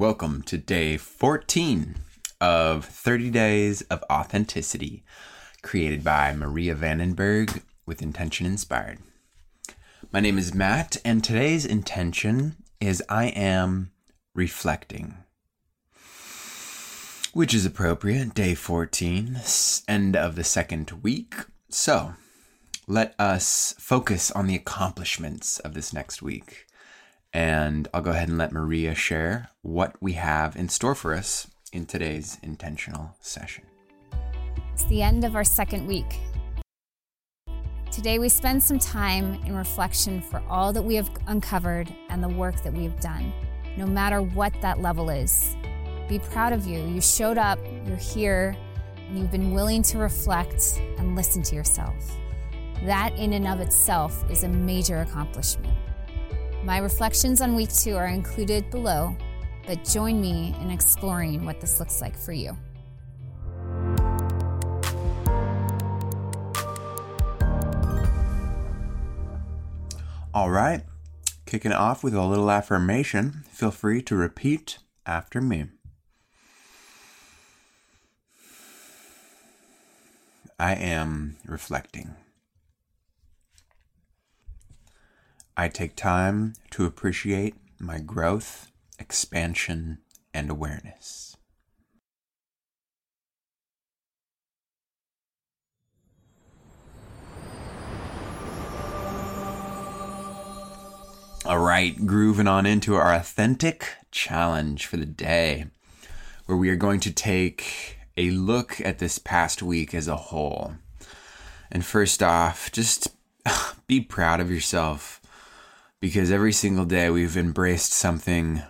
Welcome to day 14 of 30 Days of Authenticity, created by Maria Vandenberg with Intention Inspired. My name is Matt, and today's intention is I am reflecting, which is appropriate. Day 14, end of the second week. So, let us focus on the accomplishments of this next week. And I'll go ahead and let Maria share what we have in store for us in today's intentional session. It's the end of our second week. Today, we spend some time in reflection for all that we have uncovered and the work that we have done, no matter what that level is. Be proud of you. You showed up, you're here, and you've been willing to reflect and listen to yourself. That, in and of itself, is a major accomplishment. My reflections on week two are included below, but join me in exploring what this looks like for you. All right, kicking off with a little affirmation. Feel free to repeat after me. I am reflecting. I take time to appreciate my growth, expansion, and awareness. All right, grooving on into our authentic challenge for the day, where we are going to take a look at this past week as a whole. And first off, just be proud of yourself because every single day we've embraced something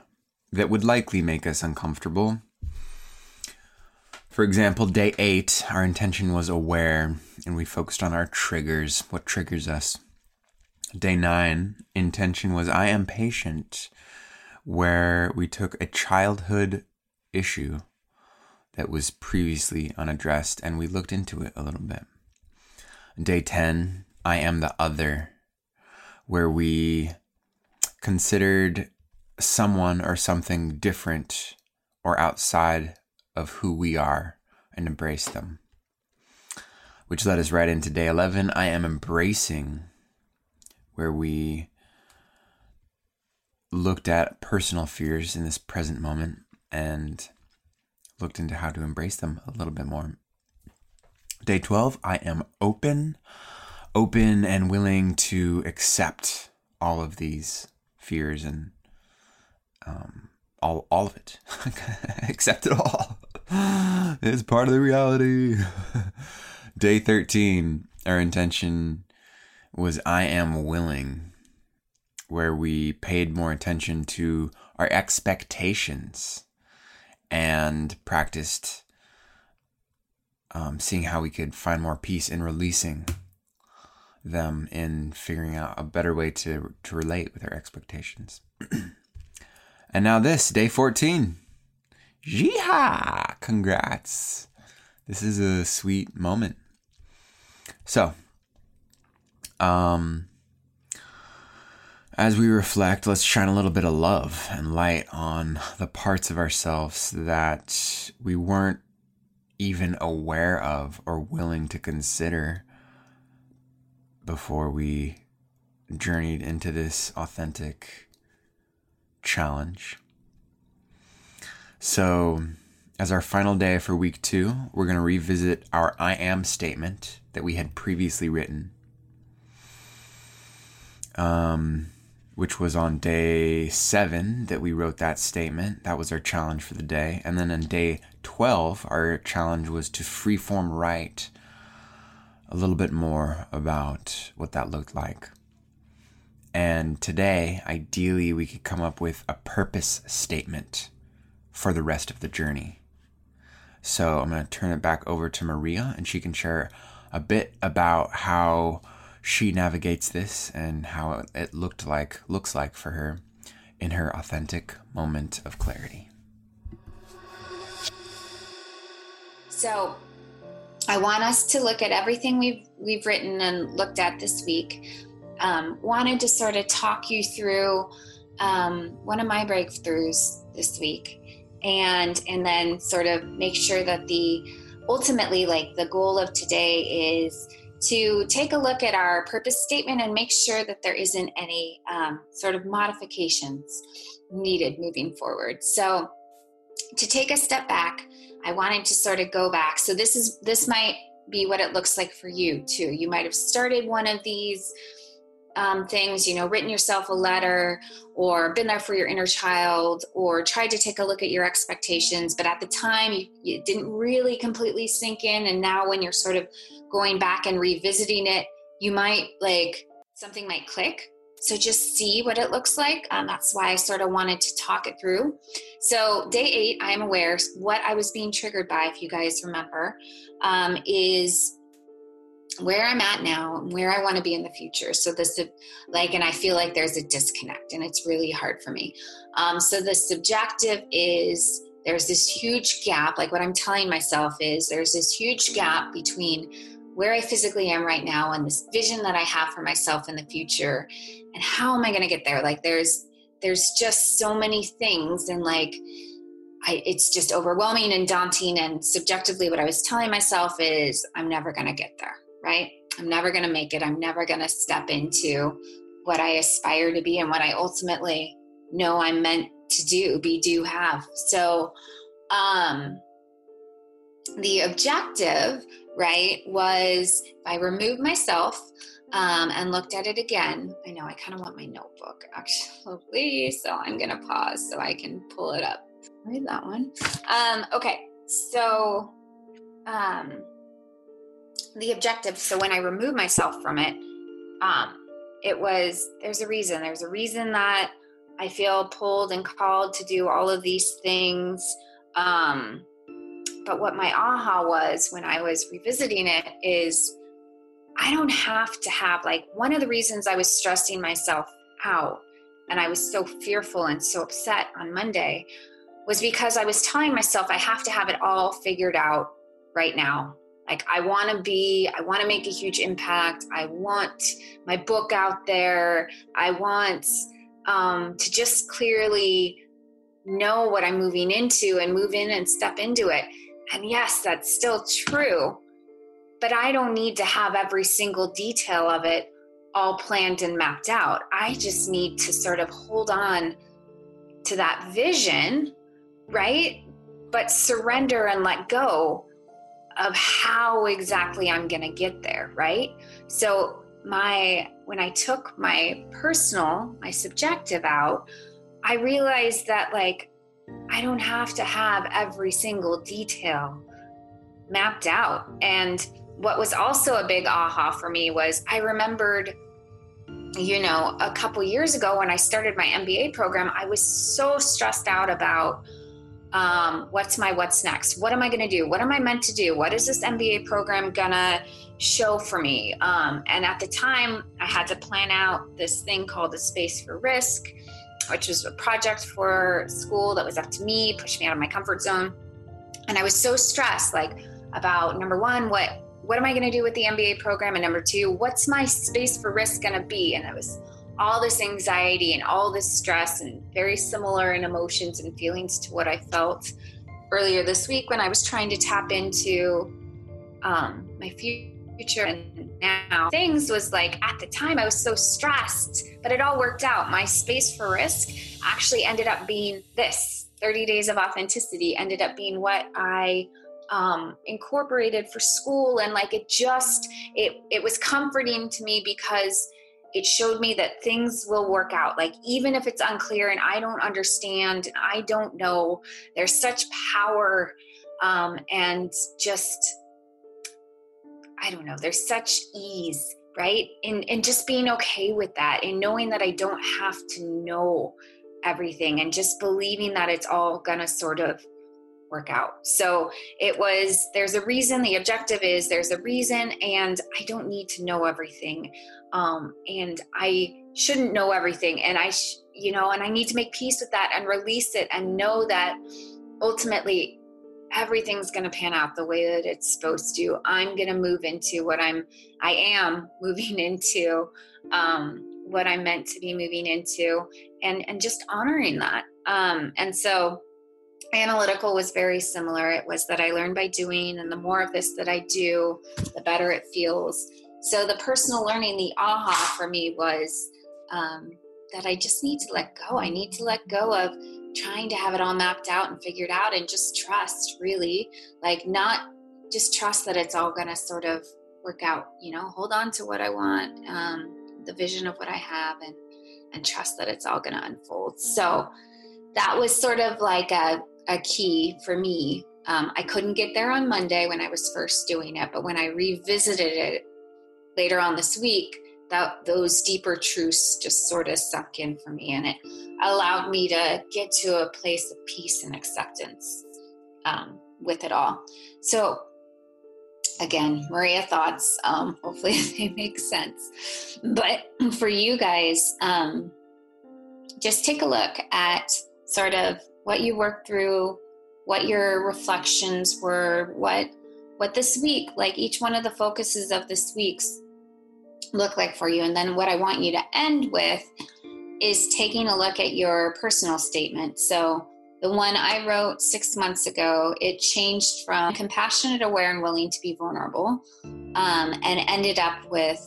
that would likely make us uncomfortable. For example, day eight, our intention was aware and we focused on our triggers, what triggers us. Day nine, intention was I am patient, where we took a childhood issue that was previously unaddressed and we looked into it a little bit. Day 10, I am the other, where we considered someone or something different or outside of who we are and embrace them. Which led us right into day 11. I am embracing, where we looked at personal fears in this present moment and looked into how to embrace them a little bit more. Day 12, I am open, open and willing to accept all of these fears and um, all all of it. Accept it all. it's part of the reality. Day 13, our intention was I am willing, where we paid more attention to our expectations and practiced um, seeing how we could find more peace in releasing them in figuring out a better way to to relate with their expectations. and now this day 14. Yeehaw! Congrats. This is a sweet moment. So, um as we reflect, let's shine a little bit of love and light on the parts of ourselves that we weren't even aware of or willing to consider before we journeyed into this authentic challenge. So, as our final day for week two, we're going to revisit our I am statement that we had previously written, um, which was on day seven that we wrote that statement. That was our challenge for the day. And then on day 12, our challenge was to freeform write a little bit more about what that looked like. And today, ideally, we could come up with a purpose statement for the rest of the journey. So I'm going to turn it back over to Maria, and she can share a bit about how she navigates this and how it looked like looks like for her in her authentic moment of clarity. So, I want us to look at everything we've we've written and looked at this week. Um, wanted to sort of talk you through um, one of my breakthroughs this week, and and then sort of make sure that the ultimately like the goal of today is to take a look at our purpose statement and make sure that there isn't any um, sort of modifications needed moving forward so to take a step back i wanted to sort of go back so this is this might be what it looks like for you too you might have started one of these um, things, you know, written yourself a letter or been there for your inner child or tried to take a look at your expectations, but at the time you, you didn't really completely sink in. And now when you're sort of going back and revisiting it, you might like something might click. So just see what it looks like. Um, that's why I sort of wanted to talk it through. So day eight, I am aware what I was being triggered by, if you guys remember, um, is where I'm at now and where I want to be in the future. So this, like, and I feel like there's a disconnect, and it's really hard for me. Um, so the subjective is there's this huge gap. Like what I'm telling myself is there's this huge gap between where I physically am right now and this vision that I have for myself in the future, and how am I going to get there? Like there's there's just so many things, and like. I, it's just overwhelming and daunting. And subjectively, what I was telling myself is, I'm never going to get there right? I'm never going to make it. I'm never going to step into what I aspire to be and what I ultimately know I'm meant to do, be, do, have. So, um, the objective, right, was if I removed myself um, and looked at it again. I know I kind of want my notebook actually, so I'm going to pause so I can pull it up. Read that one. Um, okay, so um, the objective. So when I remove myself from it, um, it was there's a reason. There's a reason that I feel pulled and called to do all of these things. Um, but what my aha was when I was revisiting it is I don't have to have like one of the reasons I was stressing myself out and I was so fearful and so upset on Monday was because I was telling myself I have to have it all figured out right now. Like i want to be i want to make a huge impact. I want my book out there. I want um, to just clearly know what i'm moving into and move in and step into it and yes that's still true but i don't need to have every single detail of it all planned and mapped out i just need to sort of hold on to that vision right but surrender and let go of how exactly I'm going to get there, right? So, my when I took my personal, my subjective out, I realized that like I don't have to have every single detail mapped out. And what was also a big aha for me was I remembered you know, a couple years ago when I started my MBA program, I was so stressed out about um, what's my what's next? What am i going to do? What am i meant to do? What is this mba program gonna show for me? Um, and at the time i had to plan out this thing called the space for risk which was a project for school that was up to me pushed me out of my comfort zone. And i was so stressed like about number one what what am i going to do with the mba program? And number two what's my space for risk going to be? And it was all this anxiety and all this stress and very similar in emotions and feelings to what I felt earlier this week when I was trying to tap into um, my future and now. Things was like at the time I was so stressed, but it all worked out. My space for risk actually ended up being this. 30 days of authenticity ended up being what I um, incorporated for school. And like it just it it was comforting to me because it showed me that things will work out. Like even if it's unclear and i don't understand and i don't know there's such power um, and just i don't know there's such ease right in in just being okay with that and knowing that i don't have to know everything and just believing that it's all gonna sort of work out. So it was, there's a reason, the objective is there's a reason, and I don't need to know everything. Um, and I shouldn't know everything. And I, sh- you know, and I need to make peace with that and release it and know that ultimately everything's going to pan out the way that it's supposed to. I'm going to move into what I'm, I am moving into, um, what I'm meant to be moving into, and and just honoring that. Um, and so analytical was very similar. It was that I learned by doing, and the more of this that I do, the better it feels. So the personal learning, the aha for me was um, that I just need to let go. I need to let go of trying to have it all mapped out and figured out and just trust, really. Like, not just trust that it's all to sort of work out, you know, hold on to what I want, um, the vision of what I have, and, and trust that it's all to unfold. So that was sort of like a, a key for me. Um, I couldn't get there on Monday when I was first doing it, but when I revisited it later on this week, that those deeper truths just sort of sunk in for me, and it allowed me to get to a place of peace and acceptance um, with it all. So, again, Maria thoughts. Um, hopefully, they make sense. But for you guys, um, just take a look at sort of what you worked through, what your reflections were, what what this week, like each one of the focuses of this week's look like for you. And then what I want you to end with is taking a look at your personal statement. So the one I wrote six months ago, it changed from compassionate, aware, and willing to be vulnerable, um, and ended up with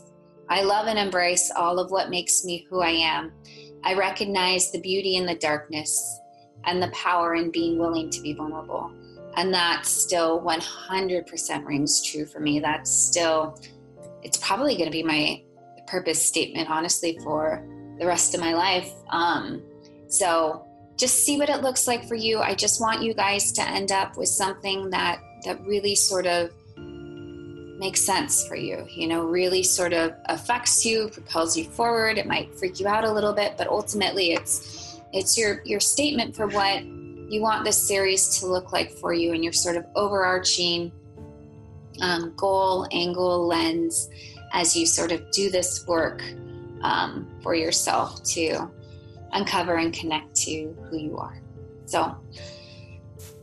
I love and embrace all of what makes me who I am. I recognize the beauty in the darkness and the power in being willing to be vulnerable. And that still 100% rings true for me. That's still, it's probably going to be my purpose statement, honestly, for the rest of my life. Um, so just see what it looks like for you. I just want you guys to end up with something that that really sort of makes sense for you. You know, really sort of affects you, propels you forward. It might freak you out a little bit, but ultimately, it's it's your your statement for what you want this series to look like for you and your sort of overarching um, goal, angle, lens as you sort of do this work um, for yourself to uncover and connect to who you are. So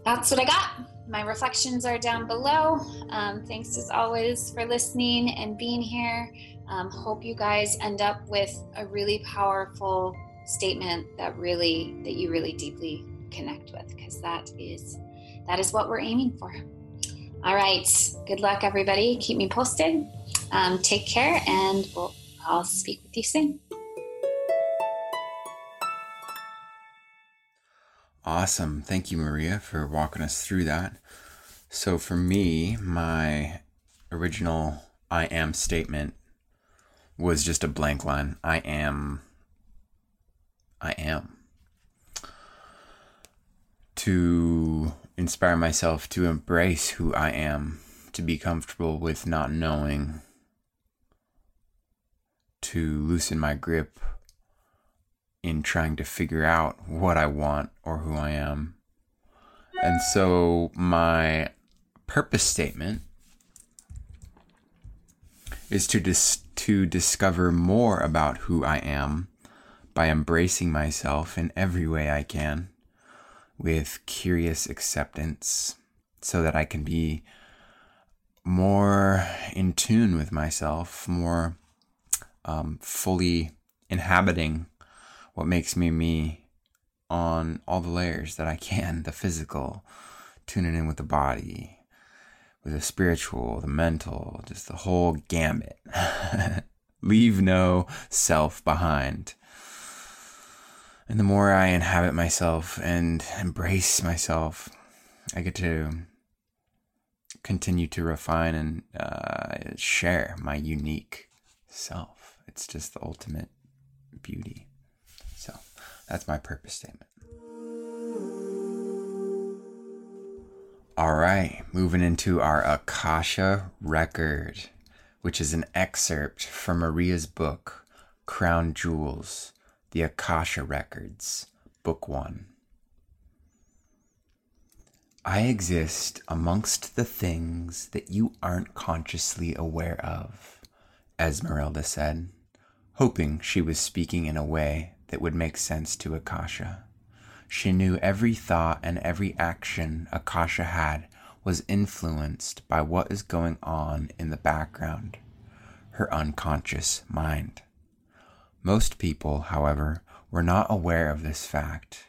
that's what I got. My reflections are down below. Um, thanks as always for listening and being here. Um, hope you guys end up with a really powerful statement that really that you really deeply connect with because that is that is what we're aiming for all right. Good luck everybody. Keep me posted. Um, take care and we'll, i'll speak with you soon. Awesome. Thank you maria for walking us through that. So for me my original i am statement was just a blank line. I am I am. To inspire myself to embrace who I am, to be comfortable with not knowing, to loosen my grip in trying to figure out what I want or who I am. And so my purpose statement is to dis- to discover more about who I am by embracing myself in every way I can with curious acceptance so that I can be more in tune with myself, more um, fully inhabiting what makes me me on all the layers that I can the physical, tuning in with the body, with the spiritual, the mental, just the whole gambit. Leave no self behind. And the more I inhabit myself and embrace myself, I get to continue to refine and uh, share my unique self. It's just the ultimate beauty. So that's my purpose statement. All right, moving into our Akasha record, which is an excerpt from Maria's book, Crown Jewels the Akasha Records, Book 1. I exist amongst the things that you aren't consciously aware of, Esmeralda said, hoping she was speaking in a way that would make sense to Akasha. She knew every thought and every action Akasha had was influenced by what is going on in the background, her unconscious mind. Most people, however, were not aware of this fact.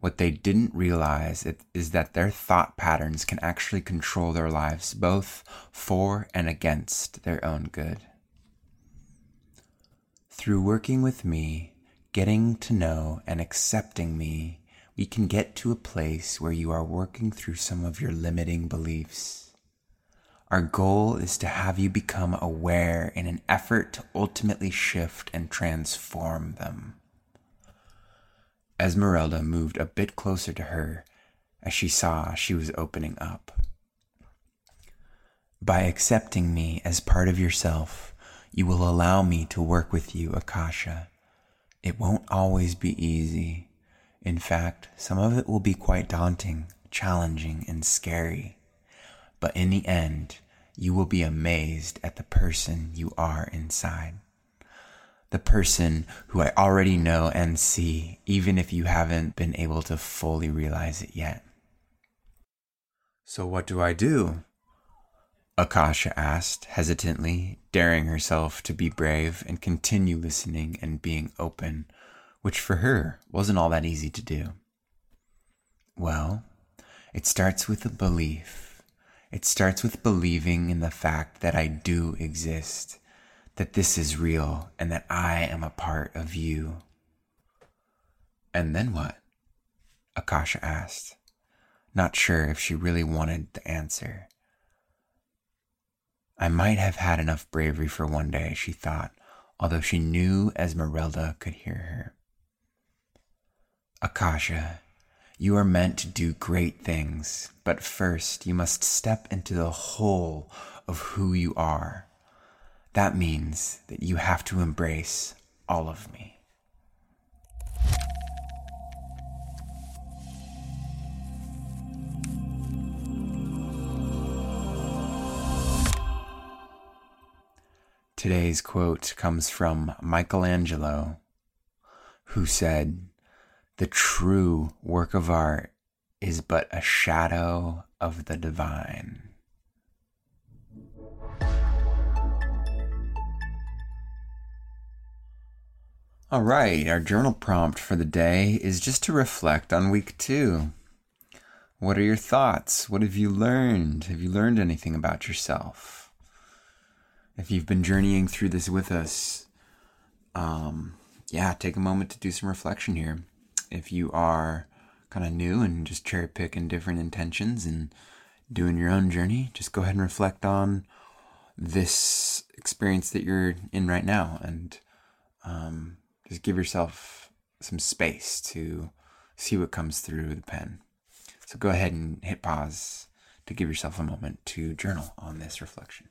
What they didn't realize is that their thought patterns can actually control their lives both for and against their own good. Through working with me, getting to know and accepting me, we can get to a place where you are working through some of your limiting beliefs. Our goal is to have you become aware in an effort to ultimately shift and transform them. Esmeralda moved a bit closer to her as she saw she was opening up. By accepting me as part of yourself, you will allow me to work with you, Akasha. It won't always be easy. In fact, some of it will be quite daunting, challenging, and scary. But in the end, you will be amazed at the person you are inside. The person who I already know and see, even if you haven't been able to fully realize it yet. So, what do I do? Akasha asked hesitantly, daring herself to be brave and continue listening and being open which for her wasn't all that easy to do. Well, it starts with a belief. It starts with believing in the fact that I do exist, that this is real, and that I am a part of you. And then what? Akasha asked, not sure if she really wanted the answer. I might have had enough bravery for one day, she thought, although she knew Esmeralda could hear her. Akasha, you are meant to do great things, but first you must step into the whole of who you are. That means that you have to embrace all of me. Today's quote comes from Michelangelo, who said, the true work of art is but a shadow of the divine. All right, our journal prompt for the day is just to reflect on week two. What are your thoughts? What have you learned? Have you learned anything about yourself? If you've been journeying through this with us, um, yeah, take a moment to do some reflection here if you are kind of new and just cherry picking different intentions and doing your own journey, just go ahead and reflect on this experience that you're in right now and um, just give yourself some space to see what comes through the pen. So go ahead and hit pause to give yourself a moment to journal on this reflection.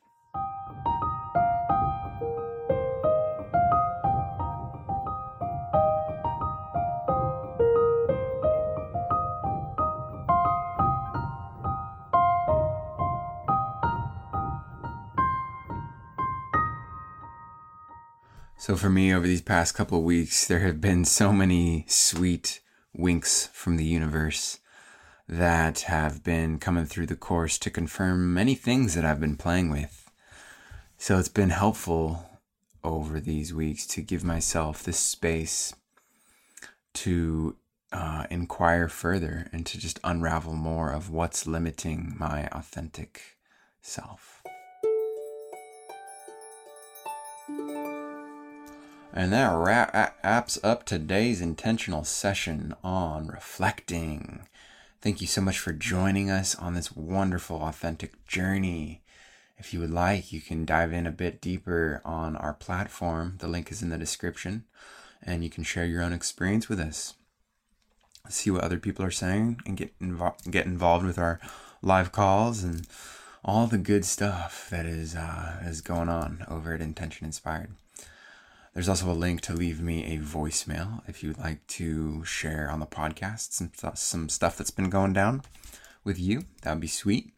So for me, over these past couple of weeks, there have been so many sweet winks from the universe that have been coming through the course to confirm many things that I've been playing with. So it's been helpful over these weeks to give myself this space to uh, inquire further and to just unravel more of what's limiting my authentic self. And that wraps up today's intentional session on reflecting. Thank you so much for joining us on this wonderful, authentic journey. If you would like, you can dive in a bit deeper on our platform. The link is in the description, and you can share your own experience with us. See what other people are saying and get invo- get involved with our live calls and all the good stuff that is uh, is going on over at Intention Inspired. There's also a link to leave me a voicemail if you'd like to share on the podcast some, some stuff that's been going down with you. That would be sweet.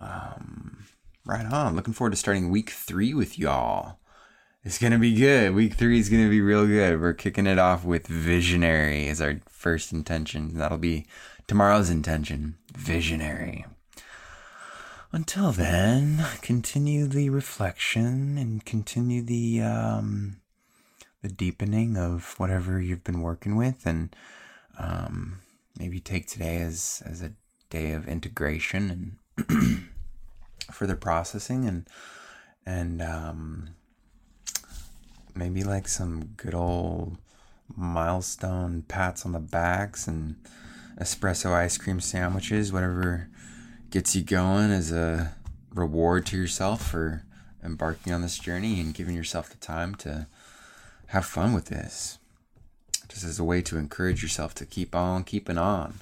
Um, right on. Looking forward to starting week three with y'all. It's going to be good. Week three is going to be real good. We're kicking it off with visionary as our first intention. That'll be tomorrow's intention visionary. Until then, continue the reflection and continue the um, the deepening of whatever you've been working with, and um, maybe take today as as a day of integration and further processing and and um, maybe like some good old milestone pats on the backs and espresso ice cream sandwiches, whatever gets you going as a reward to yourself for embarking on this journey and giving yourself the time to have fun with this. Just as a way to encourage yourself to keep on keeping on.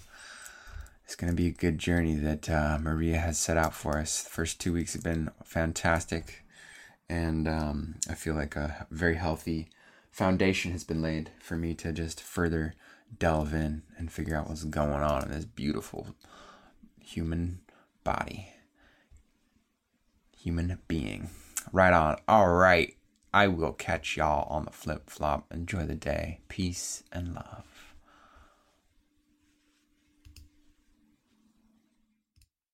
It's going to be a good journey that uh, Maria has set out for us. The first two weeks have been fantastic, and um, I feel like a very healthy foundation has been laid for me to just further delve in and figure out what's going on in this beautiful human body, human being. Right on. All right. I will catch y'all on the flip flop. Enjoy the day. Peace and love.